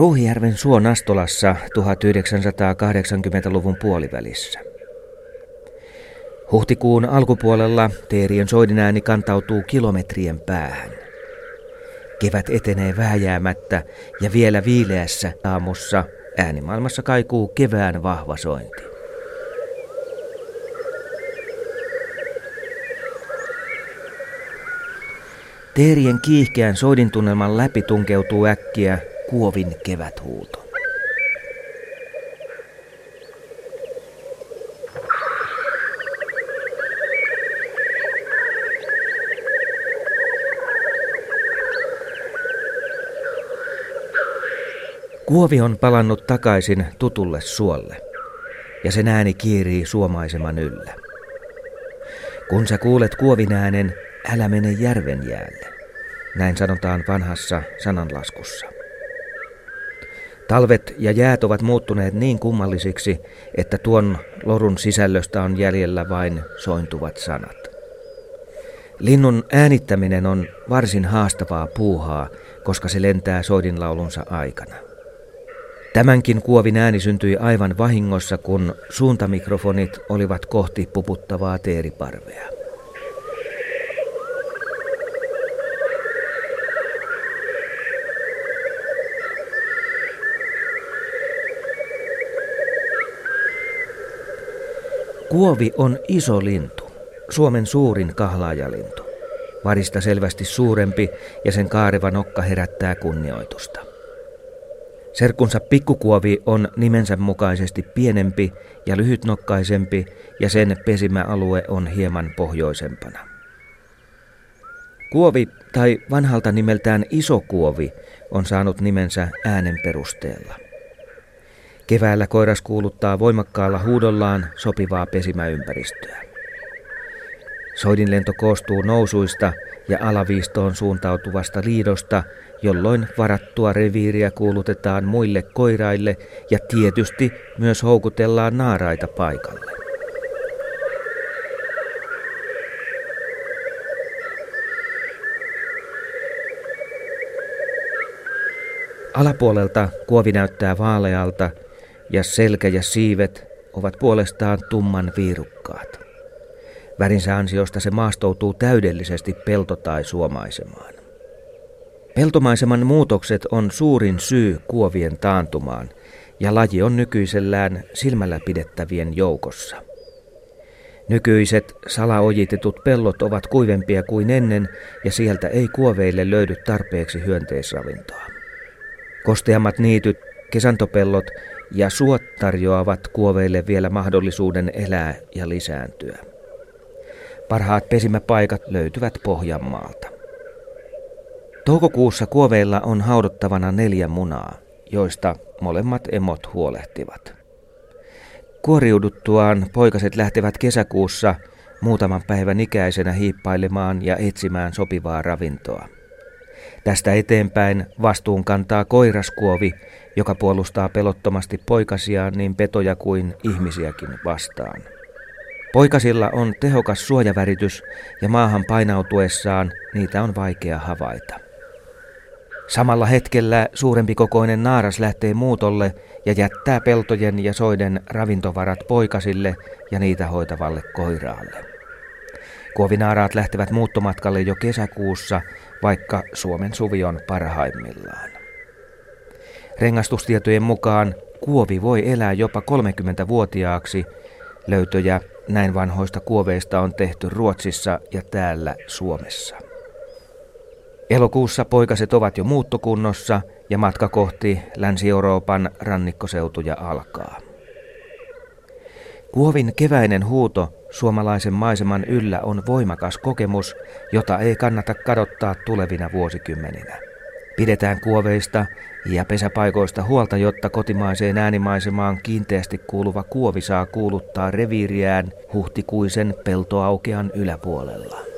Ruuhijärven Suonastolassa 1980-luvun puolivälissä. Huhtikuun alkupuolella teerien soidinääni kantautuu kilometrien päähän. Kevät etenee vääjäämättä ja vielä viileässä aamussa äänimaailmassa kaikuu kevään vahva sointi. Teerien kiihkeän soidintunnelman läpi tunkeutuu äkkiä kuovin keväthuuto. Kuovi on palannut takaisin tutulle suolle, ja sen ääni kiirii suomaiseman yllä. Kun sä kuulet kuovin äänen, älä mene järven jäälle. Näin sanotaan vanhassa sananlaskussa. Talvet ja jäät ovat muuttuneet niin kummallisiksi, että tuon lorun sisällöstä on jäljellä vain sointuvat sanat. Linnun äänittäminen on varsin haastavaa puuhaa, koska se lentää soidinlaulunsa aikana. Tämänkin kuovin ääni syntyi aivan vahingossa, kun suuntamikrofonit olivat kohti puputtavaa teeriparvea. Kuovi on iso lintu, Suomen suurin kahlaajalintu. Varista selvästi suurempi ja sen kaareva nokka herättää kunnioitusta. Serkkunsa pikkukuovi on nimensä mukaisesti pienempi ja lyhytnokkaisempi ja sen pesimäalue on hieman pohjoisempana. Kuovi tai vanhalta nimeltään iso kuovi on saanut nimensä äänen perusteella. Keväällä koiras kuuluttaa voimakkaalla huudollaan sopivaa pesimäympäristöä. Soidinlento koostuu nousuista ja alaviistoon suuntautuvasta liidosta, jolloin varattua reviiriä kuulutetaan muille koiraille ja tietysti myös houkutellaan naaraita paikalle. Alapuolelta kuovi näyttää vaalealta ja selkä ja siivet ovat puolestaan tumman viirukkaat. Värinsä ansiosta se maastoutuu täydellisesti pelto- tai suomaisemaan. Peltomaiseman muutokset on suurin syy kuovien taantumaan, ja laji on nykyisellään silmällä pidettävien joukossa. Nykyiset salaojitetut pellot ovat kuivempia kuin ennen, ja sieltä ei kuoveille löydy tarpeeksi hyönteisravintoa. Kosteammat niityt, kesantopellot ja suot tarjoavat kuoveille vielä mahdollisuuden elää ja lisääntyä. Parhaat pesimäpaikat löytyvät Pohjanmaalta. Toukokuussa kuoveilla on haudottavana neljä munaa, joista molemmat emot huolehtivat. Kuoriuduttuaan poikaset lähtevät kesäkuussa muutaman päivän ikäisenä hiippailemaan ja etsimään sopivaa ravintoa. Tästä eteenpäin vastuun kantaa koiraskuovi, joka puolustaa pelottomasti poikasiaan niin petoja kuin ihmisiäkin vastaan. Poikasilla on tehokas suojaväritys ja maahan painautuessaan niitä on vaikea havaita. Samalla hetkellä suurempi kokoinen naaras lähtee muutolle ja jättää peltojen ja soiden ravintovarat poikasille ja niitä hoitavalle koiraalle. Kuovinaaraat lähtevät muuttomatkalle jo kesäkuussa, vaikka Suomen suvi on parhaimmillaan. Rengastustietojen mukaan kuovi voi elää jopa 30-vuotiaaksi. Löytöjä näin vanhoista kuoveista on tehty Ruotsissa ja täällä Suomessa. Elokuussa poikaset ovat jo muuttokunnossa ja matka kohti Länsi-Euroopan rannikkoseutuja alkaa. Kuovin keväinen huuto suomalaisen maiseman yllä on voimakas kokemus, jota ei kannata kadottaa tulevina vuosikymmeninä. Pidetään kuoveista ja pesäpaikoista huolta, jotta kotimaiseen äänimaisemaan kiinteästi kuuluva kuovi saa kuuluttaa reviiriään huhtikuisen peltoaukean yläpuolella.